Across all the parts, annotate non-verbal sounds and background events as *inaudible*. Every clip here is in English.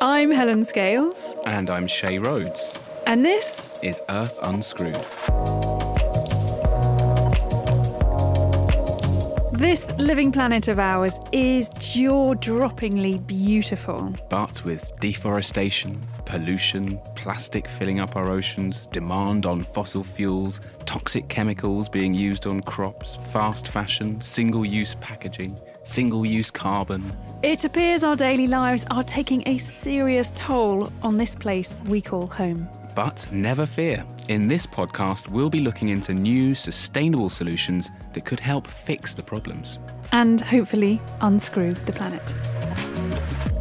I'm Helen Scales, And I'm Shay Rhodes. and this Is Earth Unscrewed? this living planet of ours is jaw-droppingly beautiful. But with deforestation, pollution, plastic filling up our oceans, demand on fossil fuels, toxic chemicals being used on crops, fast fashion, single use packaging, single use carbon. It appears our daily lives are taking a serious toll on this place we call home. But never fear. In this podcast, we'll be looking into new, sustainable solutions that could help fix the problems. And hopefully unscrew the planet.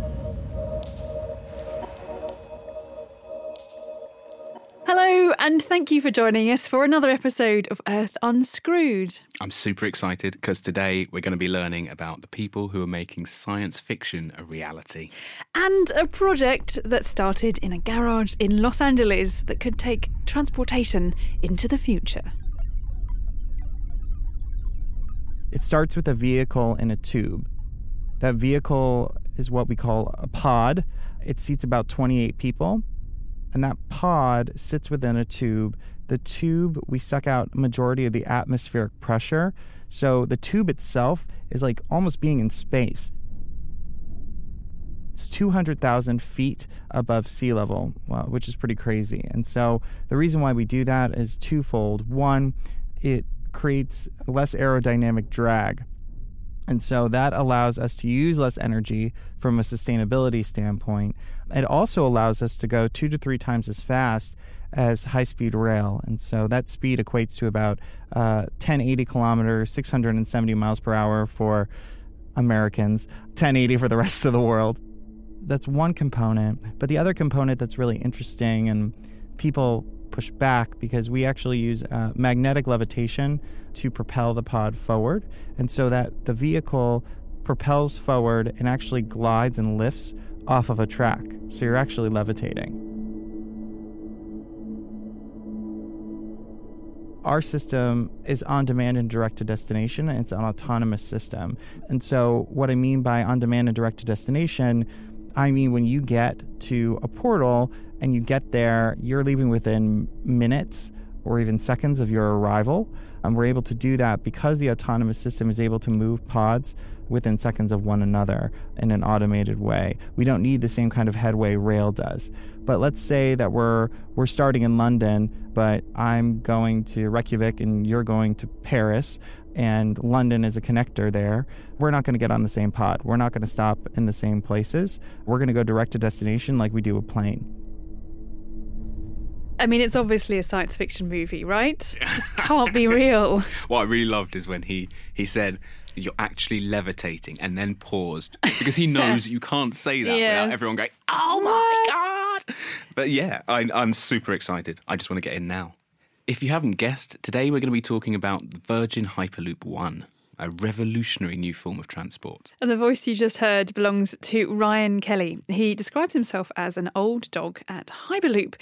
And thank you for joining us for another episode of Earth Unscrewed. I'm super excited because today we're going to be learning about the people who are making science fiction a reality. And a project that started in a garage in Los Angeles that could take transportation into the future. It starts with a vehicle in a tube. That vehicle is what we call a pod. It seats about 28 people. And that pod sits within a tube. The tube, we suck out majority of the atmospheric pressure. So the tube itself is like almost being in space. It's 200,000 feet above sea level, which is pretty crazy. And so the reason why we do that is twofold. One, it creates less aerodynamic drag. And so that allows us to use less energy from a sustainability standpoint. It also allows us to go two to three times as fast as high speed rail. And so that speed equates to about uh, 1080 kilometers, 670 miles per hour for Americans, 1080 for the rest of the world. That's one component. But the other component that's really interesting and people push back because we actually use uh, magnetic levitation to propel the pod forward. And so that the vehicle propels forward and actually glides and lifts off of a track. So you're actually levitating. Our system is on demand and direct to destination. And it's an autonomous system. And so, what I mean by on demand and direct to destination, I mean when you get to a portal and you get there, you're leaving within minutes or even seconds of your arrival. And we're able to do that because the autonomous system is able to move pods within seconds of one another in an automated way. We don't need the same kind of headway rail does. But let's say that we're we're starting in London, but I'm going to Reykjavik and you're going to Paris and London is a connector there. We're not going to get on the same pod. We're not going to stop in the same places. We're going to go direct to destination like we do a plane. I mean, it's obviously a science fiction movie, right? *laughs* This can't be real. *laughs* What I really loved is when he he said you're actually levitating and then paused because he *laughs* knows you can't say that Yes. without everyone going, "Oh my god!" But yeah, I, I'm super excited. I just want to get in now. If you haven't guessed, today we're going to be talking about the Virgin Hyperloop One, a revolutionary new form of transport. And the voice you just heard belongs to Ryan Kelly. He describes himself as an old dog at Hyperloop.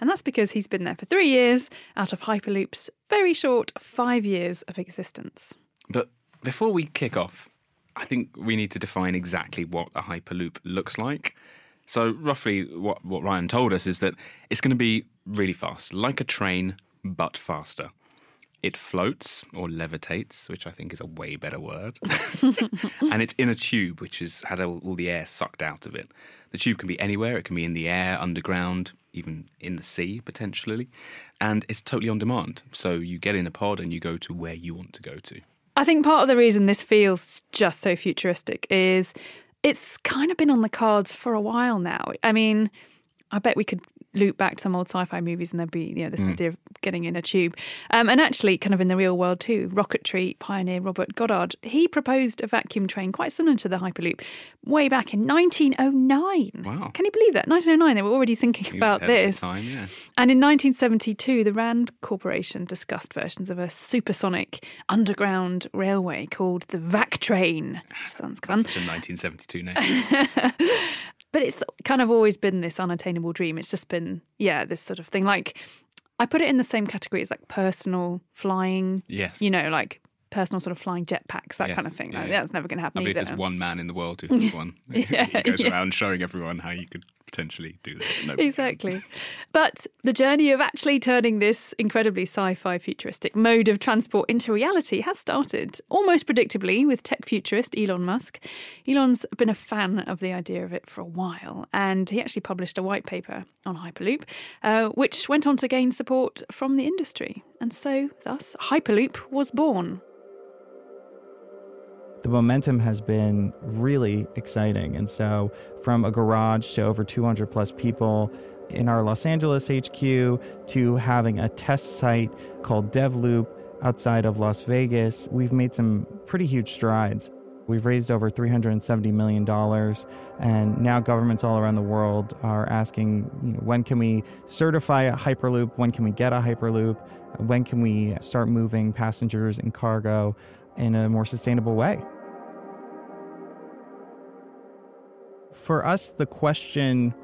And that's because he's been there for three years out of Hyperloop's very short five years of existence. But before we kick off, I think we need to define exactly what a Hyperloop looks like. So, roughly, what, what Ryan told us is that it's going to be really fast, like a train, but faster. It floats or levitates, which I think is a way better word. *laughs* and it's in a tube, which has had all, all the air sucked out of it. The tube can be anywhere, it can be in the air, underground, even in the sea potentially. And it's totally on demand. So you get in a pod and you go to where you want to go to. I think part of the reason this feels just so futuristic is it's kind of been on the cards for a while now. I mean, I bet we could loop back to some old sci-fi movies, and there'd be you know this idea of getting in a tube. Um, and actually, kind of in the real world too, rocketry pioneer Robert Goddard he proposed a vacuum train quite similar to the Hyperloop way back in 1909. Wow. Can you believe that? 1909, they were already thinking about ahead of his this. time, yeah. And in 1972, the Rand Corporation discussed versions of a supersonic underground railway called the VAC train. Sounds fun. Such a 1972 name. *laughs* *laughs* But it's kind of always been this unattainable dream. It's just been, yeah, this sort of thing. Like, I put it in the same category as like personal flying. Yes. You know, like personal sort of flying jetpacks, that Yes, kind of thing. yeah, Like, that's never going to happen. I believe either. there's one man in the world who has *laughs* one. Yeah, *laughs* he goes yeah. around showing everyone how you could potentially do this. can. Exactly. But the journey of actually turning this incredibly sci fi futuristic mode of transport into reality has started almost predictably with tech futurist Elon Musk. Elon's been a fan of the idea of it for a while, and he actually published a white paper on Hyperloop, uh, which went on to gain support from the industry. And so, thus, Hyperloop was born. The momentum has been really exciting. And so, from a garage to over 200 plus people in our Los Angeles HQ to having a test site called DevLoop outside of Las Vegas, we've made some pretty huge strides. We've raised over $370 million, and now governments all around the world are asking, you know, when can we certify a Hyperloop? When can we get a Hyperloop? When can we start moving passengers and cargo in a more sustainable way? For us, the question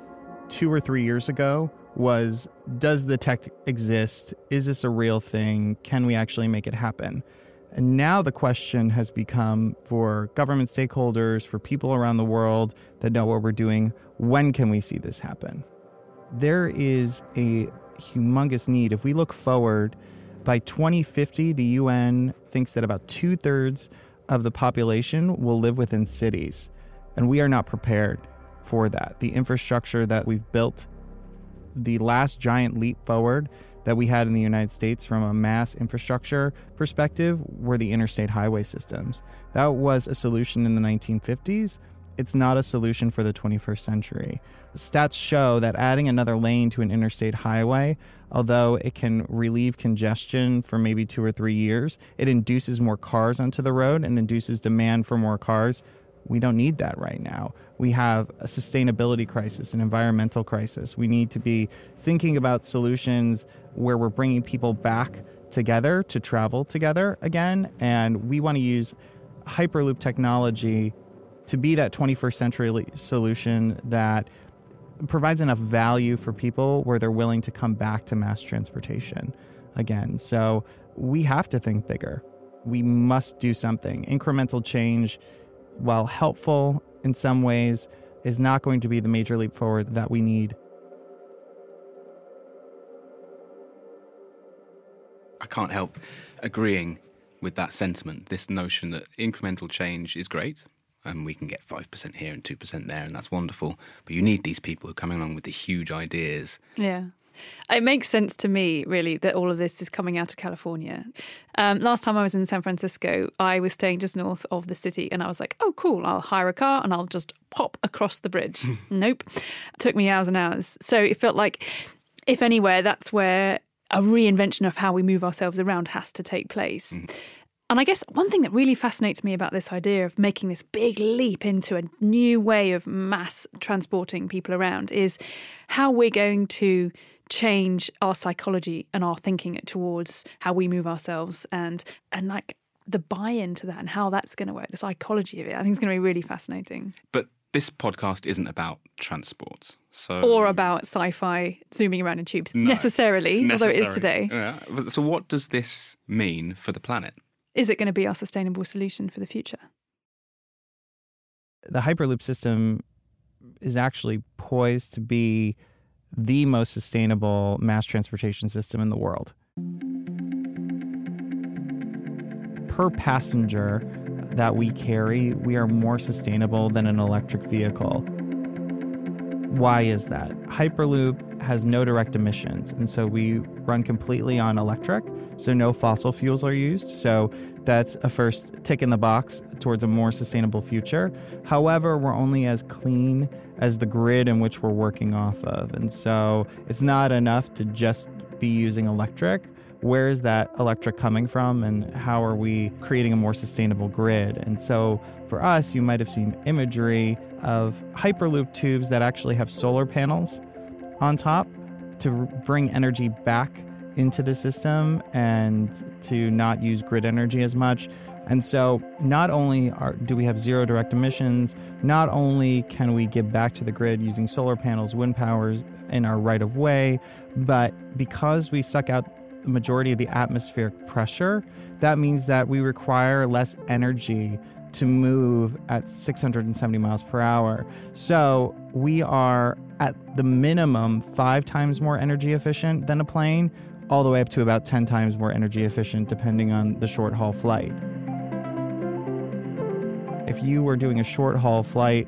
two or three years ago was Does the tech exist? Is this a real thing? Can we actually make it happen? And now the question has become for government stakeholders, for people around the world that know what we're doing, when can we see this happen? There is a humongous need. If we look forward, by 2050, the UN thinks that about two thirds of the population will live within cities. And we are not prepared for that. The infrastructure that we've built, the last giant leap forward that we had in the United States from a mass infrastructure perspective were the interstate highway systems. That was a solution in the 1950s. It's not a solution for the 21st century. Stats show that adding another lane to an interstate highway, although it can relieve congestion for maybe two or three years, it induces more cars onto the road and induces demand for more cars. We don't need that right now. We have a sustainability crisis, an environmental crisis. We need to be thinking about solutions where we're bringing people back together to travel together again. And we want to use Hyperloop technology to be that 21st century solution that provides enough value for people where they're willing to come back to mass transportation again. So we have to think bigger. We must do something. Incremental change, while helpful in some ways, is not going to be the major leap forward that we need. I can't help agreeing with that sentiment. This notion that incremental change is great, and we can get 5% here and 2% there, and that's wonderful. But you need these people who are coming along with the huge ideas. Yeah. It makes sense to me, really, that all of this is coming out of California. Um, last time I was in San Francisco, I was staying just north of the city, and I was like, oh, cool, I'll hire a car and I'll just pop across the bridge. *laughs* nope. It took me hours and hours. So it felt like, if anywhere, that's where a reinvention of how we move ourselves around has to take place. And I guess one thing that really fascinates me about this idea of making this big leap into a new way of mass transporting people around is how we're going to change our psychology and our thinking towards how we move ourselves and and like the buy-in to that and how that's going to work, the psychology of it. I think it's going to be really fascinating. But this podcast isn't about transport. So Or about sci-fi zooming around in tubes No, necessarily, although it is today. Yeah. So, what does this mean for the planet? Is it going to be our sustainable solution for the future? the Hyperloop system is actually poised to be the most sustainable mass transportation system in the world. Per passenger that we carry, we are more sustainable than an electric vehicle. Why is that? Hyperloop has no direct emissions. And so we run completely on electric, so no fossil fuels are used. So that's a first tick in the box towards a more sustainable future. However, we're only as clean as the grid in which we're working off of. And so it's not enough to just be using electric where is that electric coming from and how are we creating a more sustainable grid? And so for us, you might have seen imagery of Hyperloop tubes that actually have solar panels on top to bring energy back into the system and to not use grid energy as much. And so, not only are, do we have zero direct emissions, not only can we give back to the grid using solar panels, wind powers in our right of way, but because we suck out the majority of the atmospheric pressure, that means that we require less energy to move at 670 miles per hour. So we are at the minimum five times more energy efficient than a plane, all the way up to about 10 times more energy efficient, depending on the short haul flight. If you were doing a short haul flight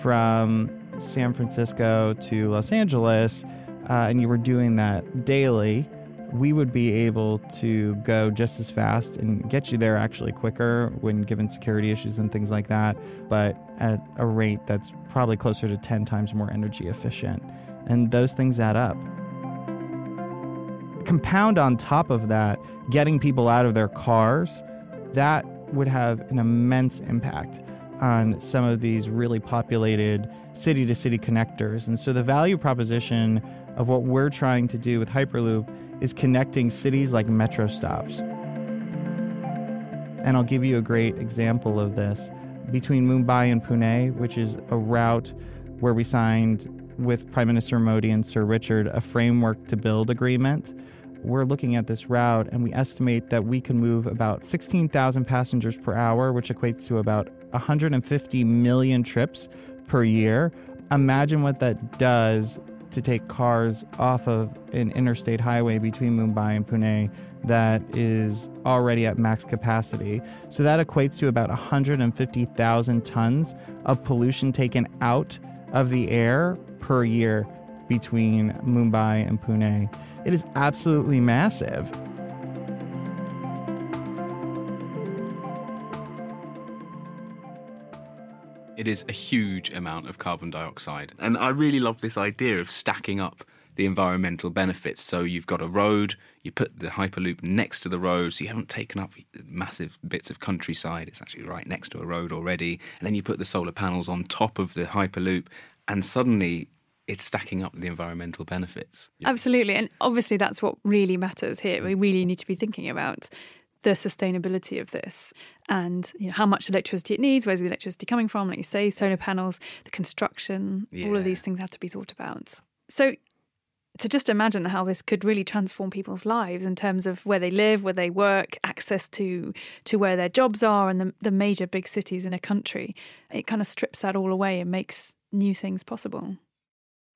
from San Francisco to Los Angeles, uh, and you were doing that daily, we would be able to go just as fast and get you there actually quicker when given security issues and things like that, but at a rate that's probably closer to 10 times more energy efficient. And those things add up. Compound on top of that, getting people out of their cars, that would have an immense impact on some of these really populated city to city connectors. And so the value proposition of what we're trying to do with Hyperloop is connecting cities like metro stops. And I'll give you a great example of this. Between Mumbai and Pune, which is a route where we signed with Prime Minister Modi and Sir Richard a framework to build agreement. We're looking at this route and we estimate that we can move about 16,000 passengers per hour, which equates to about 150 million trips per year. Imagine what that does to take cars off of an interstate highway between Mumbai and Pune that is already at max capacity. So that equates to about 150,000 tons of pollution taken out of the air per year between Mumbai and Pune. It is absolutely massive. It is a huge amount of carbon dioxide. And I really love this idea of stacking up the environmental benefits. So you've got a road, you put the Hyperloop next to the road, so you haven't taken up massive bits of countryside. It's actually right next to a road already. And then you put the solar panels on top of the Hyperloop, and suddenly it's stacking up the environmental benefits. Absolutely. And obviously, that's what really matters here. We really need to be thinking about the sustainability of this and you know how much electricity it needs where's the electricity coming from like you say solar panels the construction yeah. all of these things have to be thought about so to just imagine how this could really transform people's lives in terms of where they live, where they work, access to to where their jobs are, and the, the major big cities in a country, it kind of strips that all away and makes new things possible.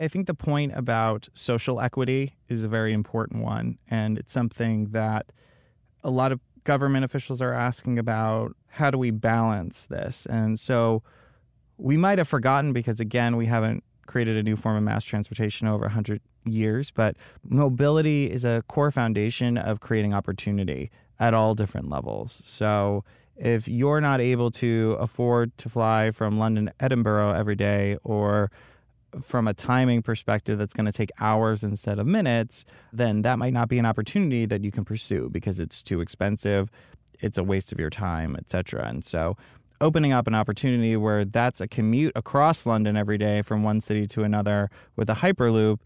I think the point about social equity is a very important one, and it's something that a lot of government officials are asking about how do we balance this? And so we might have forgotten because, again, we haven't created a new form of mass transportation over 100 years, but mobility is a core foundation of creating opportunity at all different levels. So if you're not able to afford to fly from London to Edinburgh every day or from a timing perspective that's going to take hours instead of minutes, then that might not be an opportunity that you can pursue because it's too expensive, it's a waste of your time, etc. And so opening up an opportunity where that's a commute across London every day from one city to another with a hyperloop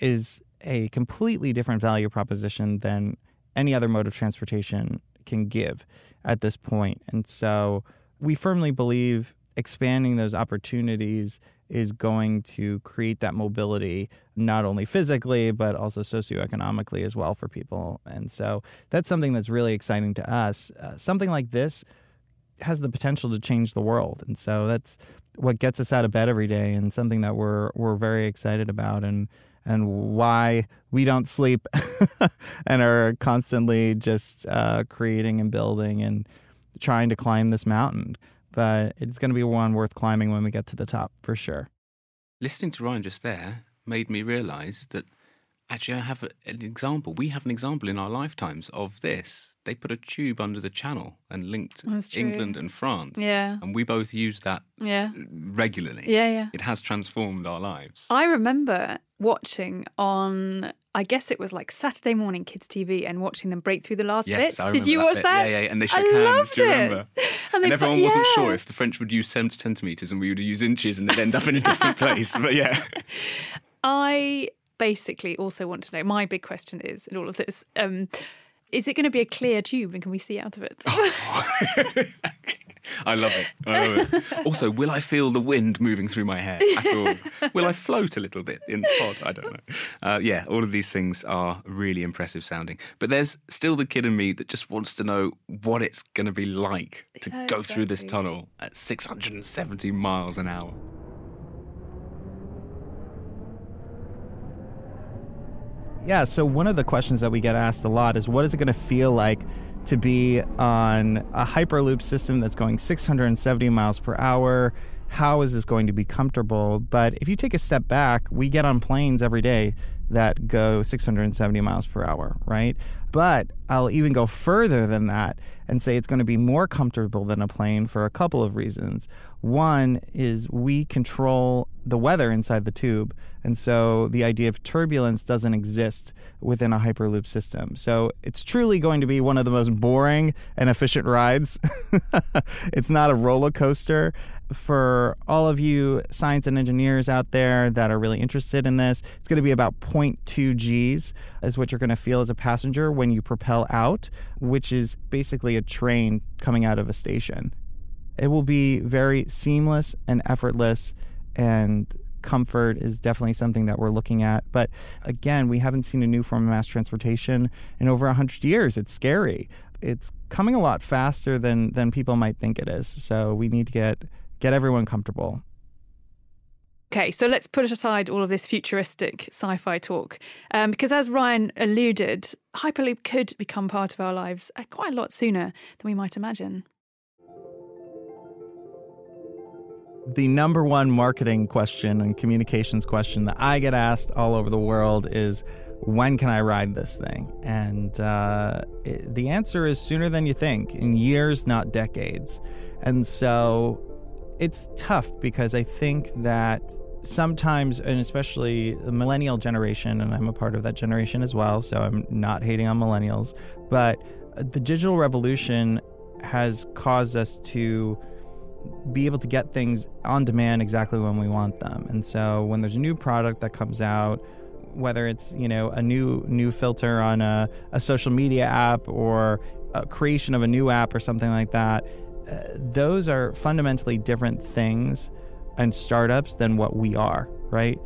is a completely different value proposition than any other mode of transportation can give at this point. And so we firmly believe expanding those opportunities is going to create that mobility not only physically but also socioeconomically as well for people. And so that's something that's really exciting to us. Uh, something like this has the potential to change the world. And so that's what gets us out of bed every day and something that we're we're very excited about and and why we don't sleep *laughs* and are constantly just uh, creating and building and trying to climb this mountain but it's going to be one worth climbing when we get to the top for sure. Listening to Ryan just there, made me realise that actually I have an example. We have an example in our lifetimes of this. They put a tube under the channel and linked England and France. Yeah. And we both use that Yeah. regularly. Yeah, yeah. It has transformed our lives. I remember watching on, I guess it was like Saturday morning kids TV and watching them break through the last Yes, bit. I Did you that watch bit. that? Yeah, yeah, and they I shook hands. loved Do you it. remember? *laughs* And, they And put- everyone wasn't sure if the French would use centimetres and we would use inches and they'd end up in a different place. But yeah. *laughs* I basically also want to know. My big question is in all of this: um, is it going to be a clear tube, and can we see out of it? *laughs* I love it. I love it. *laughs* Also, will I feel the wind moving through my hair? I feel, *laughs* will I float a little bit in the pod? I don't know. Uh, yeah, all of these things are really impressive sounding. But there's still the kid in me that just wants to know what it's going to be like to Yeah, go through this tunnel at 670 miles an hour. Yeah, so one of the questions that we get asked a lot is what is it going to feel like to be on a Hyperloop system that's going 670 miles per hour? How is this going to be comfortable? But if you take a step back, we get on planes every day that go 670 miles per hour, right? But I'll even go further than that and say it's going to be more comfortable than a plane for a couple of reasons. One is we control the weather inside the tube. And so the idea of turbulence doesn't exist within a Hyperloop system. So it's truly going to be one of the most boring and efficient rides. *laughs* it's not a roller coaster. For all of you science and engineers out there that are really interested in this, it's going to be about 0.2 Gs, is what you're going to feel as a passenger when you propel out, which is basically a train coming out of a station. It will be very seamless and effortless, and comfort is definitely something that we're looking at. But again, we haven't seen a new form of mass transportation in over 100 years. It's scary. It's coming a lot faster than, than people might think it is. So we need to get, get everyone comfortable. Okay, so let's put aside all of this futuristic sci fi talk. Um, because as Ryan alluded, Hyperloop could become part of our lives uh, quite a lot sooner than we might imagine. the number one marketing question and communications question that I get asked all over the world is when can I ride this thing? And uh, it, the answer is sooner than you think, in years, not decades. And so it's tough because I think that sometimes, and especially the millennial generation, and I'm a part of that generation as well, so I'm not hating on millennials, but the digital revolution has caused us to be able to get things on demand exactly when we want them. And so when there's a new product that comes out, whether it's you know a new new filter on a, a social media app or a creation of a new app or something like that, those are fundamentally different things and startups than what we are, right?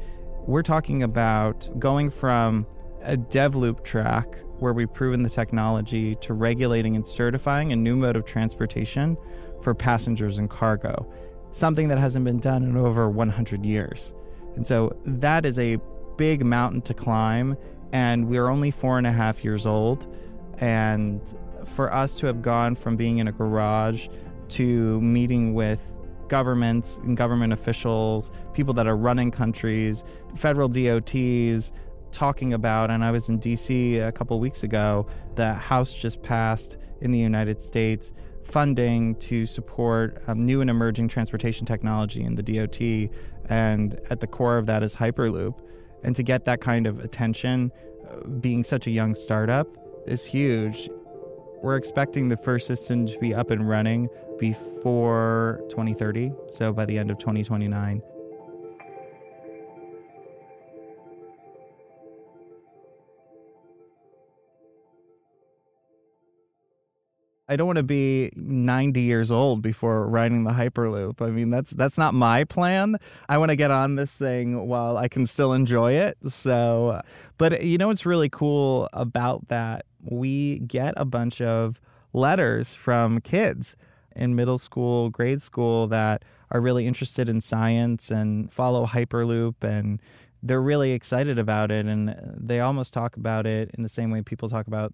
We're talking about going from a DevLoop track where we've proven the technology to regulating and certifying a new mode of transportation for passengers and cargo, something that hasn't been done in over 100 years. And so that is a big mountain to climb, and we're only four and a half years old. And for us to have gone from being in a garage to meeting with governments and government officials, people that are running countries, federal DOTs, talking about, and I was in DC a couple weeks ago, the House just passed in the United States funding to support um, new and emerging transportation technology in the DOT. And at the core of that is Hyperloop. And to get that kind of attention, uh, being such a young startup, is huge. We're expecting the first system to be up and running before 2030, so by the end of 2029. I don't want to be 90 years old before riding the Hyperloop. I mean, that's that's not my plan. I want to get on this thing while I can still enjoy it. So, uh, but you know what's really cool about that? We get a bunch of letters from kids in middle school, grade school that are really interested in science and follow Hyperloop and they're really excited about it and they almost talk about it in the same way people talk about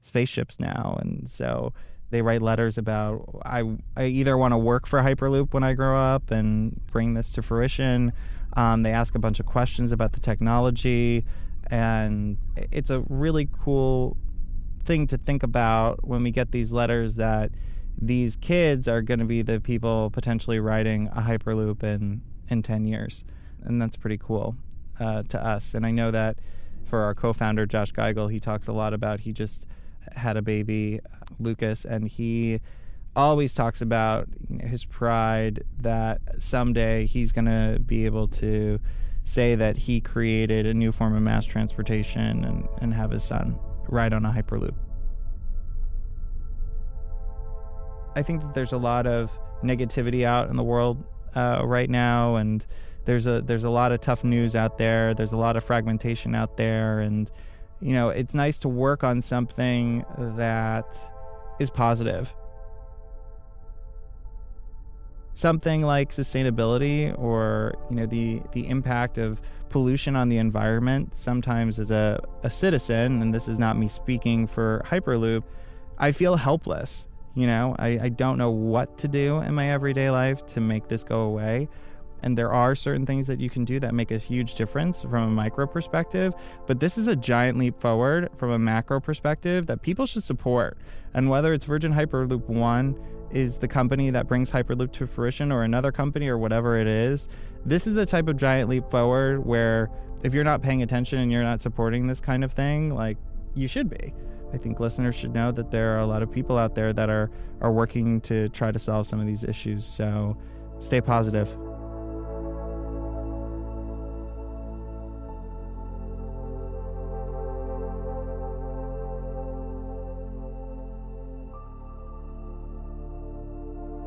spaceships now and so They write letters about I I either want to work for Hyperloop when I grow up and bring this to fruition. Um, they ask a bunch of questions about the technology, and it's a really cool thing to think about when we get these letters that these kids are going to be the people potentially riding a Hyperloop in in ten years, and that's pretty cool uh, to us. And I know that for our co-founder Josh Giegel, he talks a lot about he just had a baby, Lucas, and he always talks about you know, his pride that someday he's going to be able to say that he created a new form of mass transportation and, and have his son ride on a hyperloop. I think that there's a lot of negativity out in the world uh, right now, and there's a there's a lot of tough news out there. There's a lot of fragmentation out there, and you know it's nice to work on something that is positive. Something like sustainability or you know the the impact of pollution on the environment. Sometimes as a, a citizen, and this is not me speaking for Hyperloop, I feel helpless. You know, I, I don't know what to do in my everyday life to make this go away. And there are certain things that you can do that make a huge difference from a micro perspective. But this is a giant leap forward from a macro perspective that people should support. And whether it's Virgin Hyperloop One is the company that brings Hyperloop to fruition or another company or whatever it is, this is the type of giant leap forward where if you're not paying attention and you're not supporting this kind of thing, like you should be. I think listeners should know that there are a lot of people out there that are, are working to try to solve some of these issues. So stay positive.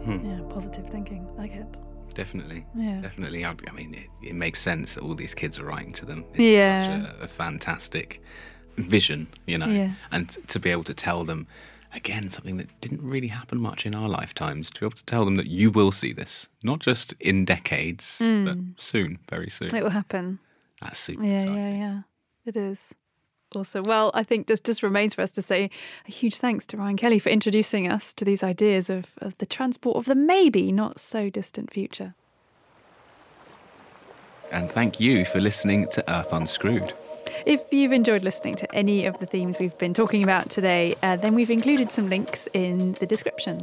Hmm. Yeah, positive thinking. like it. Definitely. Yeah. Definitely. I, I mean, it, it, makes sense that all these kids are writing to them. It's yeah. such a, a fantastic vision, you know, yeah. and to be able to tell them again something that didn't really happen much in our lifetimes to be able to tell them that you will see this not just in decades mm. but soon very soon. It will happen. That's super yeah exciting. yeah yeah. It is. Awesome. Well i think this just remains for us to say a huge thanks to ryan kelly for introducing us to these ideas of, of the transport of the maybe not so distant future. And thank you for listening to earth unscrewed if you've enjoyed listening to any of the themes we've been talking about today, uh, then we've included some links in the description.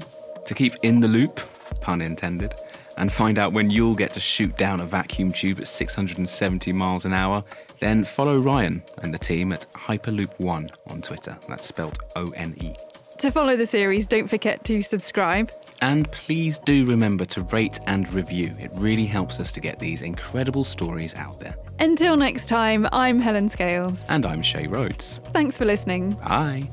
To keep in the loop, pun intended, and find out when you'll get to shoot down a vacuum tube at 670 miles an hour, then follow Ryan and the team at Hyperloop1 on Twitter. That's spelled O N E. To follow the series, don't forget to subscribe. And please do remember to rate and review. It really helps us to get these incredible stories out there. Until next time, I'm Helen Scales. And I'm Shay Rhodes. Thanks for listening. Bye.